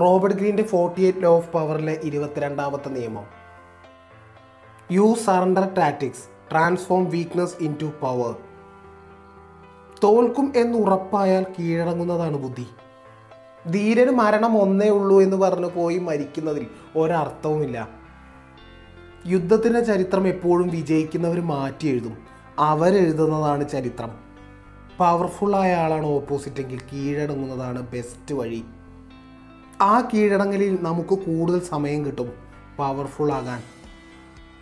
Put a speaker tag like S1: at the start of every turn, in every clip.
S1: Robert ഗ്രീന്റെ forty eight law of പവറിലെ ഇരുപത്തിരണ്ടാമത്തെ നിയമം. You surrender tactics transform weakness into power തോൽക്കും എന്ന് ഉറപ്പായാൽ കീഴടങ്ങുന്നതാണ് ബുദ്ധി. ധീരന് മരണം ഒന്നേ ഉള്ളൂ എന്ന് പറഞ്ഞു പോയി മരിക്കുന്നതിൽ ഒരർത്ഥവുമില്ല. യുദ്ധത്തിന്റെ ചരിത്രം എപ്പോഴും വിജയിക്കുന്നവർ മാറ്റി എഴുതും അവരെഴുതുന്നതാണ് ചരിത്രം. പവർഫുള്ളായ ആളാണ് ഓപ്പോസിറ്റ് എങ്കിൽ കീഴടങ്ങുന്നതാണ് ബെസ്റ്റ് വഴി. ആ കീഴടങ്ങലിൽ നമുക്ക് കൂടുതൽ സമയം കിട്ടും. പവർഫുൾ ആകാൻ.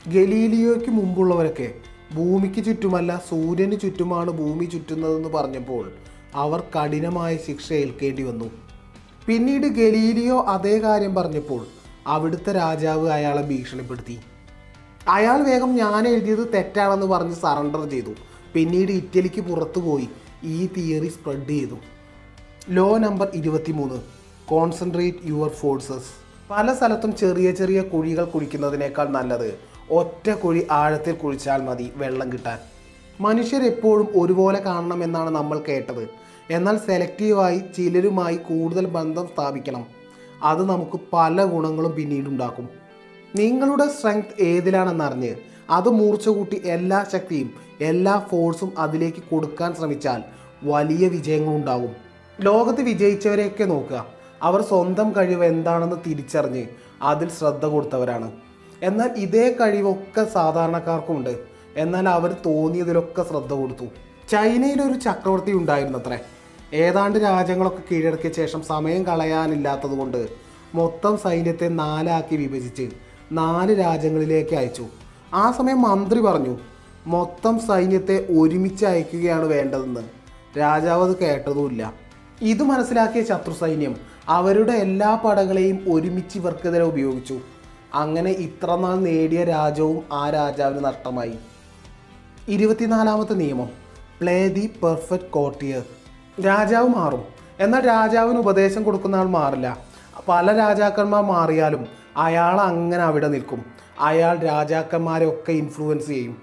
S1: ഗലീലിയോയ്ക്ക് മുമ്പുള്ളവരൊക്കെ ഭൂമിക്ക് ചുറ്റുമല്ല സൂര്യന് ചുറ്റുമാണ് ഭൂമി ചുറ്റുന്നതെന്ന് പറഞ്ഞപ്പോൾ അവർ കഠിനമായ ശിക്ഷ ഏൽക്കേണ്ടി വന്നു. പിന്നീട് ഗലീലിയോ അതേ കാര്യം പറഞ്ഞപ്പോൾ അവിടുത്തെ രാജാവ് അയാളെ ഭീഷണിപ്പെടുത്തി. അയാൾ വേഗം ഞാൻ എഴുതിയത് തെറ്റാണെന്ന് പറഞ്ഞ് സറണ്ടർ ചെയ്തു. പിന്നീട് ഇറ്റലിക്ക് പുറത്തു പോയി ഈ തിയറി സ്പ്രെഡ് ചെയ്തു. ലോ നമ്പർ ഇരുപത്തിമൂന്ന്. കോൺസെൻട്രേറ്റ് യുവർ ഫോഴ്സസ് പല സ്ഥലത്തും ചെറിയ ചെറിയ കുഴികൾ കുഴിക്കുന്നതിനേക്കാൾ നല്ലത് ഒറ്റ കുഴി ആഴത്തിൽ കുഴിച്ചാൽ മതി വെള്ളം കിട്ടാൻ. മനുഷ്യർ എപ്പോഴും ഒരുപോലെ കാണണമെന്നാണ് നമ്മൾ കേട്ടത്. എന്നാൽ സെലക്റ്റീവായി ചിലരുമായി കൂടുതൽ ബന്ധം സ്ഥാപിക്കണം. അത് നമുക്ക് പല ഗുണങ്ങളും പിന്നീടുണ്ടാക്കും നിങ്ങളുടെ സ്ട്രെങ്ത് ഏതിലാണെന്നറിഞ്ഞ് അത് മൂർച്ച കൂട്ടി എല്ലാ ശക്തിയും എല്ലാ ഫോഴ്സും അതിലേക്ക് കൊടുക്കാൻ ശ്രമിച്ചാൽ വലിയ വിജയങ്ങളുണ്ടാകും. ലോകത്ത് വിജയിച്ചവരെയൊക്കെ നോക്കുക. അവർ സ്വന്തം കഴിവ് എന്താണെന്ന് തിരിച്ചറിഞ്ഞ് അതിൽ ശ്രദ്ധ കൊടുത്തവരാണ്. എന്നാൽ ഇതേ കഴിവൊക്കെ സാധാരണക്കാർക്കുമുണ്ട്. എന്നാൽ അവർ തോന്നിയതിലൊക്കെ ശ്രദ്ധ കൊടുത്തു. ചൈനയിൽ ഒരു ചക്രവർത്തി ഉണ്ടായിരുന്നത്രേ. ഏതാണ്ട് രാജ്യങ്ങളൊക്കെ കീഴടക്കിയ ശേഷം സമയം കളയാനില്ലാത്തതുകൊണ്ട് മൊത്തം സൈന്യത്തെ നാലാക്കി വിഭജിച്ച് നാല് രാജ്യങ്ങളിലേക്ക് അയച്ചു. ആ സമയം മന്ത്രി പറഞ്ഞു മൊത്തം സൈന്യത്തെ ഒരുമിച്ച് അയക്കുകയാണ് വേണ്ടതെന്ന്. രാജാവ് അത് കേട്ടതുമില്ല. ഇത് മനസ്സിലാക്കിയ ശത്രു സൈന്യം അവരുടെ എല്ലാ പടകളെയും ഒരുമിച്ച് ഇവർക്കെതിരെ ഉപയോഗിച്ചു. അങ്ങനെ ഇത്രനാൾ നേടിയ രാജവും ആ രാജാവിന് നഷ്ടമായി. ഇരുപത്തിനാലാമത്തെ നിയമം. പ്ലേ ദി പെർഫെക്റ്റ് കോർട്ടിയർ രാജാവ് മാറും. എന്നാൽ രാജാവിന് ഉപദേശം കൊടുക്കുന്ന ആൾ മാറില്ല. പല രാജാക്കന്മാർ മാറിയാലും അയാൾ അങ്ങനെ അവിടെ നിൽക്കും. അയാൾ രാജാക്കന്മാരെ ഒക്കെ ഇൻഫ്ലുവൻസ് ചെയ്യും.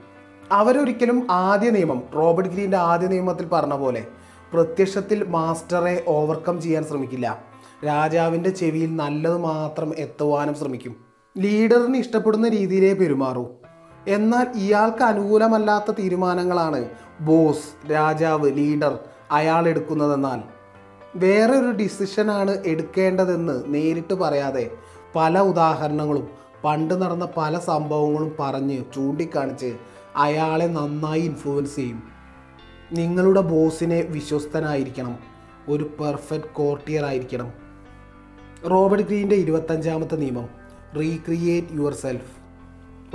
S1: അവരൊരിക്കലും ആദ്യ നിയമം റോബർട്ട് ഗ്രീന്റെ ആദ്യ നിയമത്തിൽ പറഞ്ഞ പോലെ പ്രത്യക്ഷത്തിൽ മാസ്റ്ററെ ഓവർകം ചെയ്യാൻ ശ്രമിക്കില്ല. രാജാവിന്റെ ചെവിയിൽ നല്ലത് മാത്രം എത്തുവാനും ശ്രമിക്കും. ലീഡറിന് ഇഷ്ടപ്പെടുന്ന രീതിയിലേ പെരുമാറൂ. എന്നാൽ ഇയാൾക്ക് അനുകൂലമല്ലാത്ത തീരുമാനങ്ങളാണ് ബോസ് രാജാവ് ലീഡർ അയാൾ എടുക്കുന്നതെന്നാൽ. വേറെ ഒരു ഡിസിഷനാണ് എടുക്കേണ്ടതെന്ന് നേരിട്ട് പറയാതെ പല ഉദാഹരണങ്ങളും പണ്ട് നടന്ന പല സംഭവങ്ങളും പറഞ്ഞ് ചൂണ്ടിക്കാണിച്ച് അയാളെ നന്നായി ഇൻഫ്ലുവൻസ് ചെയ്യും. നിങ്ങളുടെ ബോസിനെ വിശ്വസ്തനായിരിക്കണം. ഒരു പെർഫെക്റ്റ് കോർട്ടിയർ ആയിരിക്കണം. റോബർട്ട് ഗ്രീന്റെ ഇരുപത്തഞ്ചാമത്തെ നിയമം റീക്രിയേറ്റ് യുവർ സെൽഫ്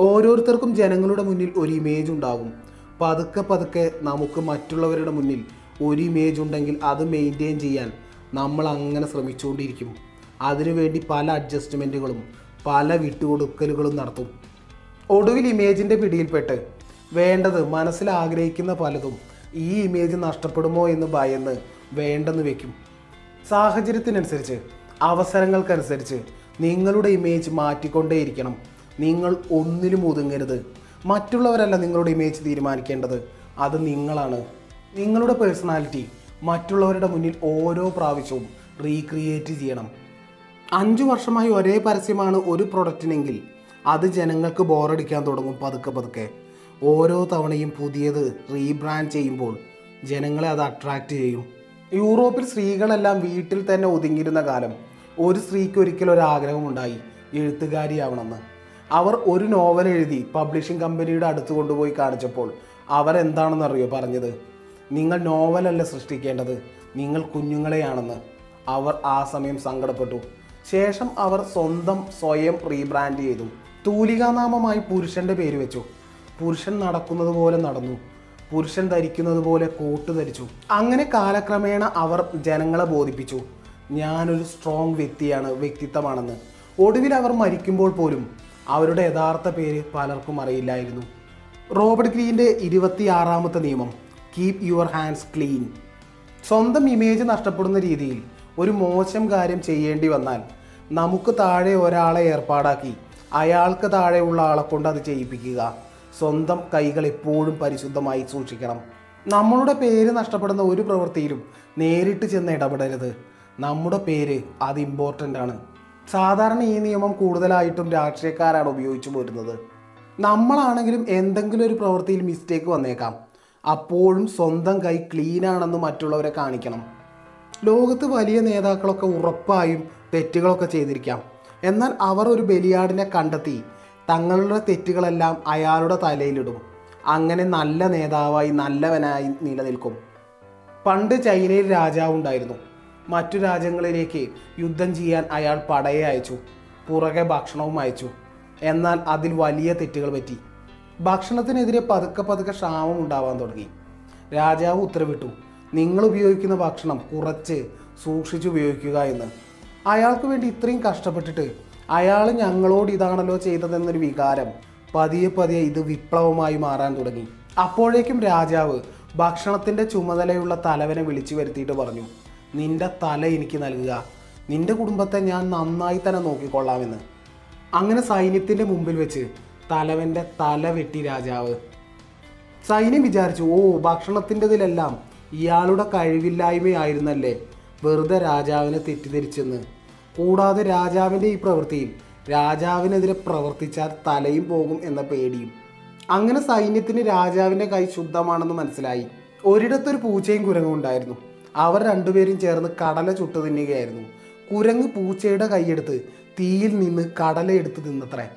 S1: ഓരോരുത്തർക്കും ജനങ്ങളുടെ മുന്നിൽ ഒരു ഇമേജ് ഉണ്ടാകും. പതുക്കെ പതുക്കെ നമുക്ക് മറ്റുള്ളവരുടെ മുന്നിൽ ഒരു ഇമേജ് ഉണ്ടെങ്കിൽ അത് മെയിന്റെയിൻ ചെയ്യാൻ നമ്മൾ അങ്ങനെ ശ്രമിച്ചുകൊണ്ടിരിക്കും. അതിനുവേണ്ടി പല അഡ്ജസ്റ്റ്മെന്റുകളും പല വിട്ടുകൊടുക്കലുകളും നടത്തും. ഒടുവിൽ ഇമേജിന്റെ പിടിയിൽപ്പെട്ട് വേണ്ടത് മനസ്സിൽ ആഗ്രഹിക്കുന്ന പലതും ഈ ഇമേജ് നഷ്ടപ്പെടുമോ എന്ന് ഭയന്ന് വേണ്ടെന്ന് വയ്ക്കും സാഹചര്യത്തിനനുസരിച്ച് അവസരങ്ങൾക്കനുസരിച്ച് നിങ്ങളുടെ ഇമേജ് മാറ്റിക്കൊണ്ടേയിരിക്കണം. നിങ്ങൾ ഒന്നിലും ഒതുങ്ങരുത്. മറ്റുള്ളവരല്ല നിങ്ങളുടെ ഇമേജ് തീരുമാനിക്കേണ്ടത്. അത് നിങ്ങളാണ്. നിങ്ങളുടെ പേഴ്സണാലിറ്റി മറ്റുള്ളവരുടെ മുന്നിൽ ഓരോ പ്രാവശ്യവും റീക്രിയേറ്റ് ചെയ്യണം. അഞ്ചു വർഷമായി ഒരേ പരസ്യമാണ് ഒരു പ്രൊഡക്റ്റിനെങ്കിൽ അത് ജനങ്ങൾക്ക് ബോറടിക്കാൻ തുടങ്ങും പതുക്കെ പതുക്കെ. ഓരോ തവണയും പുതിയത് റീബ്രാൻഡ് ചെയ്യുമ്പോൾ ജനങ്ങളെ അത് അട്രാക്റ്റ് ചെയ്യും. യൂറോപ്പിൽ സ്ത്രീകളെല്ലാം വീട്ടിൽ തന്നെ ഒതുങ്ങിയിരുന്ന കാലം ഒരു സ്ത്രീക്ക് ഒരിക്കലും ഒരു ആഗ്രഹമുണ്ടായി എഴുത്തുകാരിയാവണമെന്ന്. അവർ ഒരു നോവൽ എഴുതി പബ്ലിഷിംഗ് കമ്പനിയുടെ അടുത്ത് കൊണ്ടുപോയി കാണിച്ചപ്പോൾ അവർ എന്താണെന്നറിയോ പറഞ്ഞത്? നിങ്ങൾ നോവലല്ല സൃഷ്ടിക്കേണ്ടത് നിങ്ങൾ കുഞ്ഞുങ്ങളെയാണെന്ന്. അവർ ആ സമയം സങ്കടപ്പെട്ടു. ശേഷം അവർ സ്വന്തം സ്വയം റീബ്രാൻഡ് ചെയ്തു. തൂലികാനാമമായി പുരുഷന്റെ പേര് വെച്ചു. പുരുഷൻ നടക്കുന്നത് പോലെ നടന്നു. പുരുഷൻ ധരിക്കുന്നത് പോലെ കോട്ട് ധരിച്ചു. അങ്ങനെ കാലക്രമേണ അവർ ജനങ്ങളെ ബോധിപ്പിച്ചു. ഞാനൊരു സ്ട്രോങ് വ്യക്തിയാണ് വ്യക്തിത്വമാണെന്ന്. ഒടുവിൽ അവർ മരിക്കുമ്പോൾ പോലും അവരുടെ യഥാർത്ഥ പേര് പലർക്കും അറിയില്ലായിരുന്നു. റോബർട്ട് ഗ്രീന്റെ ഇരുപത്തിയാറാമത്തെ നിയമം കീപ് യുവർ ഹാൻഡ്സ് ക്ലീൻ സ്വന്തം ഇമേജ് നഷ്ടപ്പെടുന്ന രീതിയിൽ ഒരു മോശം കാര്യം ചെയ്യേണ്ടി വന്നാൽ നമുക്ക് താഴെ ഒരാളെ ഏർപ്പാടാക്കി അയാൾക്ക് താഴെയുള്ള ആളെ കൊണ്ട് അത് ചെയ്യിപ്പിക്കുക. സ്വന്തം കൈകൾ എപ്പോഴും പരിശുദ്ധമായി സൂക്ഷിക്കണം. നമ്മളുടെ പേര് നഷ്ടപ്പെടുന്ന ഒരു പ്രവൃത്തിയിലും നേരിട്ട് ചെന്ന് ഇടപെടരുത്. നമ്മുടെ പേര് അത് ഇമ്പോർട്ടന്റ് ആണ്. സാധാരണ ഈ നിയമം കൂടുതലായിട്ടും രാഷ്ട്രീയക്കാരാണ് ഉപയോഗിച്ചു പോരുന്നത്. നമ്മളാണെങ്കിലും എന്തെങ്കിലും ഒരു പ്രവൃത്തിയിൽ മിസ്റ്റേക്ക് വന്നേക്കാം. അപ്പോഴും സ്വന്തം കൈ ക്ലീൻ ആണെന്ന് മറ്റുള്ളവരെ കാണിക്കണം. ലോകത്ത് വലിയ നേതാക്കളൊക്കെ ഉറപ്പായും തെറ്റുകളൊക്കെ ചെയ്തിരിക്കാം. എന്നാൽ അവർ ഒരു ബലിയാടിനെ കണ്ടെത്തി തങ്ങളുടെ തെറ്റുകളെല്ലാം അയാളുടെ തലയിലിടും. അങ്ങനെ നല്ല നേതാവായി നല്ലവനായി നിലനിൽക്കും. പണ്ട് ചൈനയിൽ രാജാവ് ഉണ്ടായിരുന്നു. മറ്റു രാജ്യങ്ങളിലേക്ക് യുദ്ധം ചെയ്യാൻ അയാൾ പടയെ അയച്ചു പുറകെ ഭക്ഷണവും അയച്ചു. എന്നാൽ അതിൽ വലിയ തെറ്റുകൾ പറ്റി. ഭക്ഷണത്തിനെതിരെ പതുക്കെ പതുക്കെ ക്ഷാമം ഉണ്ടാവാൻ തുടങ്ങി. രാജാവ് ഉത്തരവിട്ടു നിങ്ങൾ ഉപയോഗിക്കുന്ന ഭക്ഷണം കുറച്ച് സൂക്ഷിച്ചു ഉപയോഗിക്കുക എന്ന്. അയാൾക്ക് വേണ്ടി ഇത്രയും കഷ്ടപ്പെട്ടിട്ട് അയാൾ ഞങ്ങളോട് ഇതാണല്ലോ ചെയ്തതെന്നൊരു വികാരം പതിയെ പതിയെ ഇത് വിപ്ലവമായി മാറാൻ തുടങ്ങി. അപ്പോഴേക്കും രാജാവ് ഭക്ഷണത്തിന്റെ ചുമതലയുള്ള തലവനെ വിളിച്ചു വരുത്തിയിട്ട് പറഞ്ഞു നിന്റെ തല എനിക്ക് നൽകുക. നിന്റെ കുടുംബത്തെ ഞാൻ നന്നായി തന്നെ നോക്കിക്കൊള്ളാമെന്ന്. അങ്ങനെ സൈന്യത്തിന്റെ മുമ്പിൽ വെച്ച് തലവന്റെ തല വെട്ടി രാജാവ്. സൈന്യം വിചാരിച്ചു ഓ ഭക്ഷണത്തിന്റെതിലെല്ലാം ഇയാളുടെ കഴിവില്ലായ്മയായിരുന്നല്ലേ വെറുതെ രാജാവിനെ തെറ്റിദ്ധരിച്ചെന്ന്. കൂടാതെ രാജാവിന്റെ ഈ പ്രവൃത്തിയിൽ രാജാവിനെതിരെ പ്രവർത്തിച്ചാൽ തലയും പോകും എന്ന പേടിയും. അങ്ങനെ സൈന്യത്തിന് രാജാവിന്റെ കൈ ശുദ്ധമാണെന്ന് മനസ്സിലായി. ഒരിടത്തൊരു പൂച്ചയും കുരങ്ങും ഉണ്ടായിരുന്നു. അവർ രണ്ടുപേരും ചേർന്ന് കടല ചുട്ടു തിന്നുകയായിരുന്നു. കുരങ്ങ് പൂച്ചയുടെ കൈയെടുത്ത് തീയിൽ നിന്ന് കടല എടുത്ത് തിന്നത്രേ.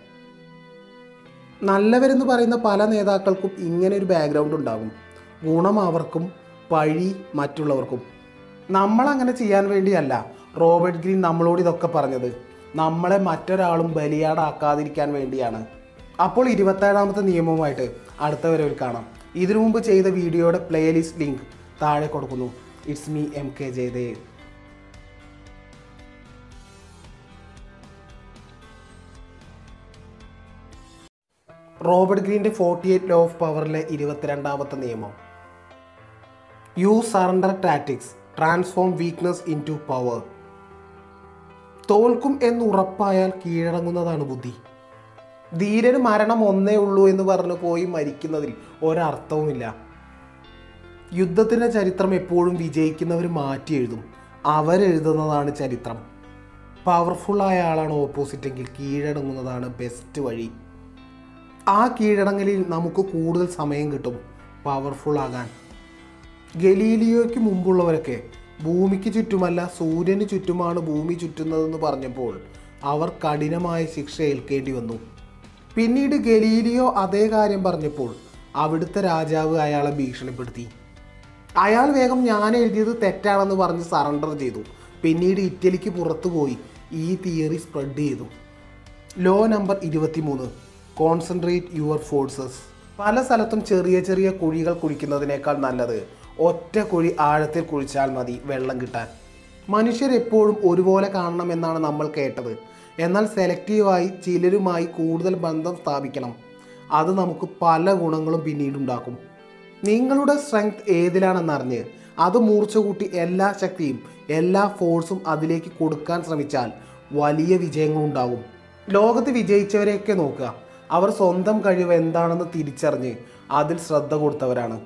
S1: നല്ലവരെന്ന് പറയുന്ന പല നേതാക്കൾക്കും ഇങ്ങനെ ഒരു ബാക്ക്ഗ്രൗണ്ട് ഉണ്ടാകും. ഗുണം അവർക്കും പഴി മറ്റുള്ളവർക്കും. നമ്മൾ അങ്ങനെ ചെയ്യാൻ വേണ്ടിയല്ല. റോബർട്ട് ഗ്രീൻ നമ്മളോട് ഇതൊക്കെ പറഞ്ഞത്. നമ്മളെ മറ്റൊരാളും ബലിയാടാക്കാതിരിക്കാൻ വേണ്ടിയാണ്. അപ്പോൾ ഇരുപത്തേഴാമത്തെ നിയമവുമായിട്ട് ഒരു കാണാം. ഇതിനു മുമ്പ് ചെയ്ത വീഡിയോയുടെ പ്ലേലിസ്റ്റ് ലിങ്ക് താഴെ കൊടുക്കുന്നു. It's me M K Jayadev Robert ഗ്രീന്റെ forty eight law of പവറിലെ ഇരുപത്തിരണ്ടാമത്തെ നിയമം. You surrender tactics transform weakness into power തോൽക്കും എന്ന് ഉറപ്പായാൽ കീഴടങ്ങുന്നതാണ് ബുദ്ധി. ധീരന് മരണം ഒന്നേ ഉള്ളൂ എന്ന് പറഞ്ഞു പോയി മരിക്കുന്നതിൽ ഒരർത്ഥവുമില്ല. യുദ്ധത്തിന്റെ ചരിത്രം എപ്പോഴും വിജയിക്കുന്നവർ മാറ്റി എഴുതും. അവരെഴുതുന്നതാണ് ചരിത്രം. പവർഫുള്ളായ ആളാണ് ഓപ്പോസിറ്റ് എങ്കിൽ കീഴടങ്ങുന്നതാണ് ബെസ്റ്റ് വഴി. ആ കീഴടങ്ങലിൽ നമുക്ക് കൂടുതൽ സമയം കിട്ടും പവർഫുൾ ആകാൻ. ഗലീലിയോയ്ക്ക് മുമ്പുള്ളവരൊക്കെ ഭൂമിക്ക് ചുറ്റുമല്ല സൂര്യന് ചുറ്റുമാണ് ഭൂമി ചുറ്റുന്നതെന്ന് പറഞ്ഞപ്പോൾ അവർ കഠിനമായ ശിക്ഷ ഏൽക്കേണ്ടി വന്നു. പിന്നീട് ഗലീലിയോ അതേ കാര്യം പറഞ്ഞപ്പോൾ അവിടുത്തെ രാജാവ് അയാളെ ഭീഷണിപ്പെടുത്തി. അയാൾ വേഗം ഞാൻ എഴുതിയത് തെറ്റാണെന്ന് പറഞ്ഞ് സറണ്ടർ ചെയ്തു. പിന്നീട് ഇറ്റലിക്ക് പുറത്തു പോയി. ഈ തിയറി സ്പ്രെഡ് ചെയ്തു. ലോ നമ്പർ ഇരുപത്തിമൂന്ന്. കോൺസെൻട്രേറ്റ് യുവർ ഫോഴ്സസ് പല സ്ഥലത്തും ചെറിയ ചെറിയ കുഴികൾ കുഴിക്കുന്നതിനേക്കാൾ നല്ലത് ഒറ്റ കുഴി ആഴത്തിൽ കുഴിച്ചാൽ മതി വെള്ളം കിട്ടാൻ. മനുഷ്യർ എപ്പോഴും ഒരുപോലെ കാണണമെന്നാണ് നമ്മൾ കേട്ടത്. എന്നാൽ സെലക്റ്റീവായി ചിലരുമായി കൂടുതൽ ബന്ധം സ്ഥാപിക്കണം. അത് നമുക്ക് പല ഗുണങ്ങളും പിന്നീടുണ്ടാക്കും നിങ്ങളുടെ സ്ട്രെങ്ത് ഏതിലാണെന്നറിഞ്ഞ് അത് മൂർച്ച കൂട്ടി എല്ലാ ശക്തിയും എല്ലാ ഫോഴ്സും അതിലേക്ക് കൊടുക്കാൻ ശ്രമിച്ചാൽ വലിയ വിജയങ്ങളുണ്ടാകും. ലോകത്ത് വിജയിച്ചവരെയൊക്കെ നോക്കുക. അവർ സ്വന്തം കഴിവ് എന്താണെന്ന് തിരിച്ചറിഞ്ഞ് അതിൽ ശ്രദ്ധ കൊടുത്തവരാണ്.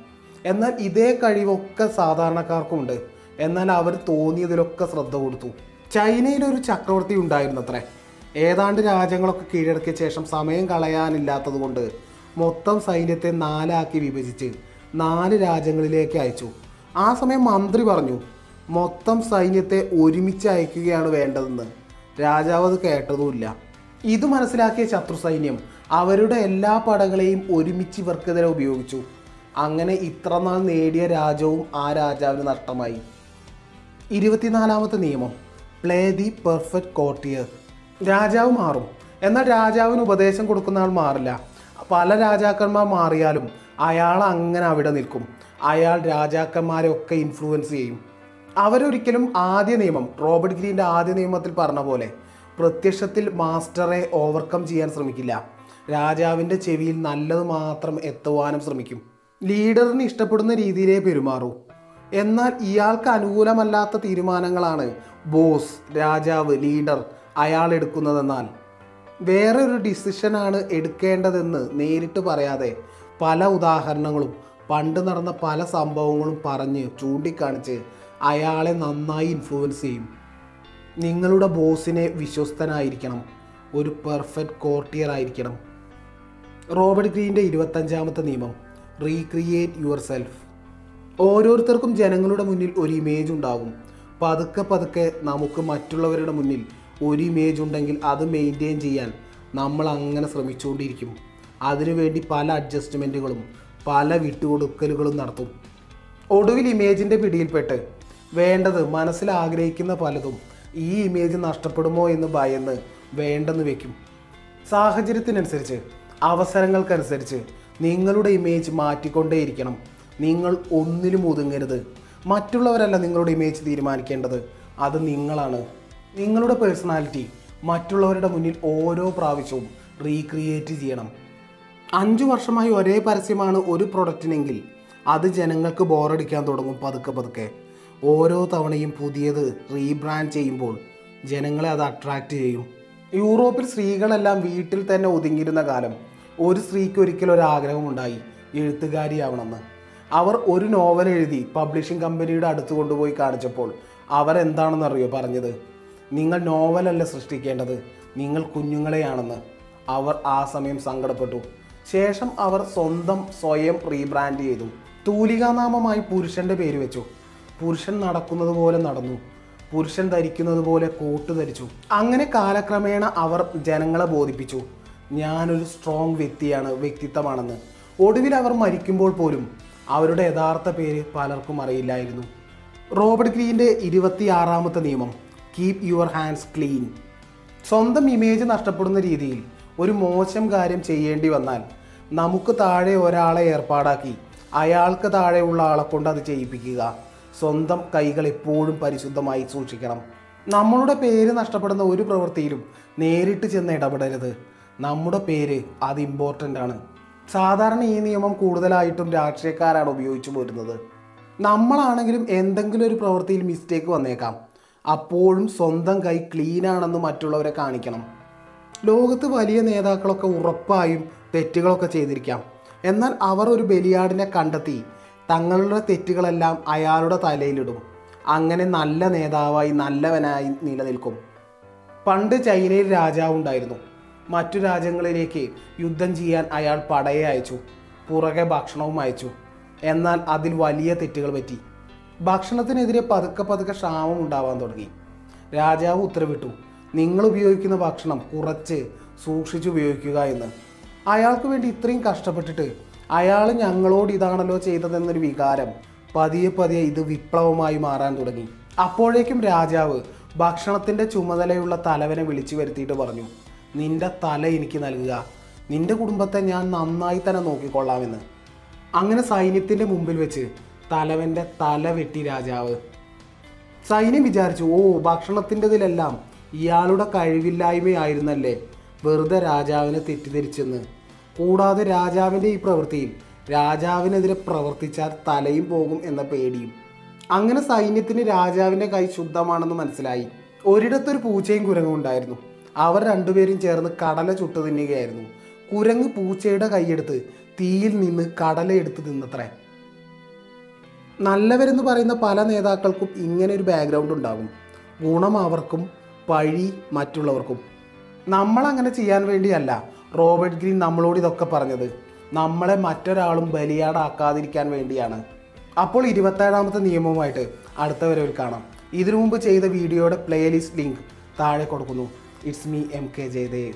S1: എന്നാൽ ഇതേ കഴിവൊക്കെ സാധാരണക്കാർക്കുണ്ട് എന്നാൽ അവർ തോന്നിയതിലൊക്കെ ശ്രദ്ധ കൊടുത്തു. ചൈനയിൽ ഒരു ചക്രവർത്തി ഉണ്ടായിരുന്നത്രേ. ഏതാണ്ട് രാജ്യങ്ങളൊക്കെ കീഴടക്കിയ ശേഷം സമയം കളയാനില്ലാത്തതുകൊണ്ട് മൊത്തം സൈന്യത്തെ നാലാക്കി വിഭജിച്ച് നാല് രാജ്യങ്ങളിലേക്ക് അയച്ചു. ആ സമയം മന്ത്രി പറഞ്ഞു മൊത്തം സൈന്യത്തെ ഒരുമിച്ച് അയക്കുകയാണ് വേണ്ടതെന്ന്. രാജാവ് അത് കേട്ടതുമില്ല. ഇത് മനസ്സിലാക്കിയ ശത്രു സൈന്യം അവരുടെ എല്ലാ പടകളെയും ഒരുമിച്ച് ഇവർക്കെതിരെ ഉപയോഗിച്ചു. അങ്ങനെ ഇത്ര നാൾ നേടിയ രാജ്യവും ആ രാജാവിന് നഷ്ടമായി. ഇരുപത്തിനാലാമത്തെ നിയമം പ്ലേ ദി പെർഫെക്റ്റ് കോർട്ടിയർ രാജാവ് മാറും. എന്നാൽ രാജാവിന് ഉപദേശം കൊടുക്കുന്ന ആൾ മാറില്ല. പല രാജാക്കന്മാർ മാറിയാലും അയാൾ അങ്ങനെ അവിടെ നിൽക്കും. അയാൾ രാജാക്കന്മാരെ ഒക്കെ ഇൻഫ്ലുവൻസ് ചെയ്യും. അവരൊരിക്കലും ആദ്യ നിയമം റോബർട്ട് ഗ്രീന്റെ ആദ്യ നിയമത്തിൽ പറഞ്ഞ പോലെ പ്രത്യക്ഷത്തിൽ മാസ്റ്ററെ ഓവർകം ചെയ്യാൻ ശ്രമിക്കില്ല. രാജാവിന്റെ ചെവിയിൽ നല്ലത് മാത്രം എത്തുവാനും ശ്രമിക്കും. ലീഡറിന് ഇഷ്ടപ്പെടുന്ന രീതിയിലേ പെരുമാറൂ. എന്നാൽ ഇയാൾക്ക് അനുകൂലമല്ലാത്ത തീരുമാനങ്ങളാണ് ബോസ് രാജാവ് ലീഡർ അയാൾ എടുക്കുന്നതെന്നാൽ. വേറൊരു ഡിസിഷനാണ് എടുക്കേണ്ടതെന്ന് നേരിട്ട് പറയാതെ പല ഉദാഹരണങ്ങളും പണ്ട് നടന്ന പല സംഭവങ്ങളും പറഞ്ഞ് ചൂണ്ടിക്കാണിച്ച് അയാളെ നന്നായി ഇൻഫ്ലുവൻസ് ചെയ്യും. നിങ്ങളുടെ ബോസിനെ വിശ്വസ്തനായിരിക്കണം. ഒരു പെർഫെക്റ്റ് കോർട്ടിയർ ആയിരിക്കണം. റോബർട്ട് ഗ്രീന്റെ ഇരുപത്തഞ്ചാമത്തെ നിയമം റീക്രിയേറ്റ് യുവർ സെൽഫ് ഓരോരുത്തർക്കും ജനങ്ങളുടെ മുന്നിൽ ഒരു ഇമേജ് ഉണ്ടാകും. പതുക്കെ പതുക്കെ നമുക്ക് മറ്റുള്ളവരുടെ മുന്നിൽ ഒരു ഇമേജ് ഉണ്ടെങ്കിൽ അത് മെയിന്റെയിൻ ചെയ്യാൻ നമ്മൾ അങ്ങനെ ശ്രമിച്ചുകൊണ്ടിരിക്കും. അതിനുവേണ്ടി പല അഡ്ജസ്റ്റ്മെന്റുകളും പല വിട്ടുകൊടുക്കലുകളും നടത്തും. ഒടുവിൽ ഇമേജിന്റെ പിടിയിൽപ്പെട്ട് വേണ്ടത് മനസ്സിൽ ആഗ്രഹിക്കുന്ന പലതും ഈ ഇമേജ് നഷ്ടപ്പെടുമോ എന്ന് ഭയന്ന് വേണ്ടെന്ന് വെക്കും. സാഹചര്യത്തിനനുസരിച്ച് അവസരങ്ങൾക്കനുസരിച്ച് നിങ്ങളുടെ ഇമേജ് മാറ്റിക്കൊണ്ടേയിരിക്കണം. നിങ്ങൾ ഒന്നിലും ഒതുങ്ങരുത്. മറ്റുള്ളവരല്ല നിങ്ങളുടെ ഇമേജ് തീരുമാനിക്കേണ്ടത്. അത് നിങ്ങളാണ്. നിങ്ങളുടെ പേഴ്സണാലിറ്റി മറ്റുള്ളവരുടെ മുന്നിൽ ഓരോ പ്രാവശ്യവും റീക്രിയേറ്റ് ചെയ്യണം. അഞ്ചു വർഷമായി ഒരേ പരസ്യമാണ് ഒരു പ്രൊഡക്റ്റിനെങ്കിൽ അത് ജനങ്ങൾക്ക് ബോറടിക്കാൻ തുടങ്ങും പതുക്കെ പതുക്കെ. ഓരോ തവണയും പുതിയത് റീബ്രാൻഡ് ചെയ്യുമ്പോൾ ജനങ്ങളെ അത് അട്രാക്റ്റ് ചെയ്യും. യൂറോപ്പിൽ സ്ത്രീകളെല്ലാം വീട്ടിൽ തന്നെ ഒതുങ്ങിയിരുന്ന കാലം ഒരു സ്ത്രീക്ക് ഒരിക്കലും ഒരു ആഗ്രഹമുണ്ടായി എഴുത്തുകാരിയാവണമെന്ന്. അവർ ഒരു നോവൽ എഴുതി പബ്ലിഷിംഗ് കമ്പനിയുടെ അടുത്ത് കൊണ്ടുപോയി കാണിച്ചപ്പോൾ അവരെന്താണെന്നറിയോ പറഞ്ഞത്? നിങ്ങൾ നോവലല്ല സൃഷ്ടിക്കേണ്ടത് നിങ്ങൾ കുഞ്ഞുങ്ങളെയാണെന്ന്. അവർ ആ സമയം സങ്കടപ്പെട്ടു. ശേഷം അവർ സ്വന്തം സ്വയം റീബ്രാൻഡ് ചെയ്തു. തൂലികാനാമമായി പുരുഷന്റെ പേര് വെച്ചു. പുരുഷൻ നടക്കുന്നത് പോലെ നടന്നു. പുരുഷൻ ധരിക്കുന്നത് പോലെ കോട്ട് ധരിച്ചു. അങ്ങനെ കാലക്രമേണ അവർ ജനങ്ങളെ ബോധിപ്പിച്ചു. ഞാനൊരു സ്ട്രോങ് വ്യക്തിയാണ് വ്യക്തിത്വമാണെന്ന്. ഒടുവിൽ അവർ മരിക്കുമ്പോൾ പോലും അവരുടെ യഥാർത്ഥ പേര് പലർക്കും അറിയില്ലായിരുന്നു. റോബർട്ട് ഗ്രീന്റെ ഇരുപത്തിയാറാമത്തെ നിയമം കീപ് യുവർ ഹാൻഡ്സ് ക്ലീൻ സ്വന്തം ഇമേജ് നഷ്ടപ്പെടുന്ന രീതിയിൽ ഒരു മോശം കാര്യം ചെയ്യേണ്ടി വന്നാൽ നമുക്ക് താഴെ ഒരാളെ ഏർപ്പാടാക്കി അയാൾക്ക് താഴെയുള്ള ആളെ കൊണ്ട് അത് ചെയ്യിപ്പിക്കുക. സ്വന്തം കൈകൾ എപ്പോഴും പരിശുദ്ധമായി സൂക്ഷിക്കണം. നമ്മളുടെ പേര് നഷ്ടപ്പെടുന്ന ഒരു പ്രവൃത്തിയിലും നേരിട്ട് ചെന്ന് ഇടപെടരുത്. നമ്മുടെ പേര് അത് ഇമ്പോർട്ടന്റ് ആണ്. സാധാരണ ഈ നിയമം കൂടുതലായിട്ടും രാഷ്ട്രീയക്കാരാണ് ഉപയോഗിച്ചു പോരുന്നത്. നമ്മളാണെങ്കിലും എന്തെങ്കിലും ഒരു പ്രവൃത്തിയിൽ മിസ്റ്റേക്ക് വന്നേക്കാം. അപ്പോഴും സ്വന്തം കൈ ക്ലീനാണെന്ന് മറ്റുള്ളവരെ കാണിക്കണം. ലോകത്ത് വലിയ നേതാക്കളൊക്കെ ഉറപ്പായും തെറ്റുകളൊക്കെ ചെയ്തിരിക്കാം. എന്നാൽ അവർ ഒരു ബലിയാടിനെ കണ്ടെത്തി തങ്ങളുടെ തെറ്റുകളെല്ലാം അയാളുടെ തലയിലിടും. അങ്ങനെ നല്ല നേതാവായി നല്ലവനായി നിലനിൽക്കും. പണ്ട് ചൈനയിൽ രാജാവുണ്ടായിരുന്നു മറ്റു രാജ്യങ്ങളിലേക്ക് യുദ്ധം ചെയ്യാൻ അയാൾ പടയെ അയച്ചു പുറകെ ഭക്ഷണവും അയച്ചു. എന്നാൽ അതിൽ വലിയ തെറ്റുകൾ പറ്റി. ഭക്ഷണത്തിനെതിരെ പതുക്കെ പതുക്കെ ക്ഷാമം ഉണ്ടാവാൻ തുടങ്ങി. രാജാവ് ഉത്തരവിട്ടു. നിങ്ങൾ ഉപയോഗിക്കുന്ന ഭക്ഷണം കുറച്ച് സൂക്ഷിച്ച് ഉപയോഗിക്കുക എന്ന്. അയാൾക്ക് വേണ്ടി ഇത്രയും കഷ്ടപ്പെട്ടിട്ട് അയാൾ ഞങ്ങളോട് ഇതാണല്ലോ ചെയ്തതെന്നൊരു വികാരം പതിയെ പതിയെ ഇത് വിപ്ലവമായി മാറാൻ തുടങ്ങി. അപ്പോഴേക്കും രാജാവ് ഭക്ഷണത്തിന്റെ ചുമതലയുള്ള തലവനെ വിളിച്ചു വരുത്തിയിട്ട് പറഞ്ഞു നിന്റെ തല എനിക്ക് നൽകുക. നിന്റെ കുടുംബത്തെ ഞാൻ നന്നായി തന്നെ നോക്കിക്കൊള്ളാമെന്ന്. അങ്ങനെ സൈന്യത്തിന്റെ മുമ്പിൽ വെച്ച് തലവന്റെ തല വെട്ടി രാജാവ്. സൈന്യം വിചാരിച്ചു ഓ ഭക്ഷണത്തിന്റെതിലെല്ലാം ഇയാളുടെ കഴിവില്ലായ്മയായിരുന്നല്ലേ വെറുതെ രാജാവിനെ തെറ്റിദ്ധരിച്ചെന്ന്. കൂടാതെ രാജാവിന്റെ ഈ പ്രവൃത്തിയിൽ രാജാവിനെതിരെ പ്രവർത്തിച്ചാൽ തലയും പോകും എന്ന പേടിയും. അങ്ങനെ സൈന്യത്തിന് രാജാവിന്റെ കൈ ശുദ്ധമാണെന്ന് മനസ്സിലായി. ഒരിടത്തൊരു പൂച്ചയും കുരങ്ങും ഉണ്ടായിരുന്നു. അവർ രണ്ടുപേരും ചേർന്ന് കടല ചുട്ടു തിന്നുകയായിരുന്നു. കുരങ്ങ് പൂച്ചയുടെ കൈയെടുത്ത് തീയിൽ നിന്ന് കടല എടുത്ത് തിന്നത്രേ. നല്ലവരെന്ന് പറയുന്ന പല നേതാക്കൾക്കും ഇങ്ങനെ ഒരു ബാക്ക്ഗ്രൗണ്ട് ഉണ്ടാകും. ഗുണം അവർക്കും പഴി മറ്റുള്ളവർക്കും. നമ്മളങ്ങനെ ചെയ്യാൻ വേണ്ടിയല്ല. റോബർട്ട് ഗ്രീൻ നമ്മളോട് ഇതൊക്കെ പറഞ്ഞത്. നമ്മളെ മറ്റൊരാളും ബലിയാടാക്കാതിരിക്കാൻ വേണ്ടിയാണ്. അപ്പോൾ ഇരുപത്തേഴാമത്തെ നിയമവുമായിട്ട് അടുത്ത വരവിൽ കാണാം. ഇതിനു മുമ്പ് ചെയ്ത വീഡിയോയുടെ പ്ലേലിസ്റ്റ് ലിങ്ക് താഴെ കൊടുക്കുന്നു. It's me M K Jayadev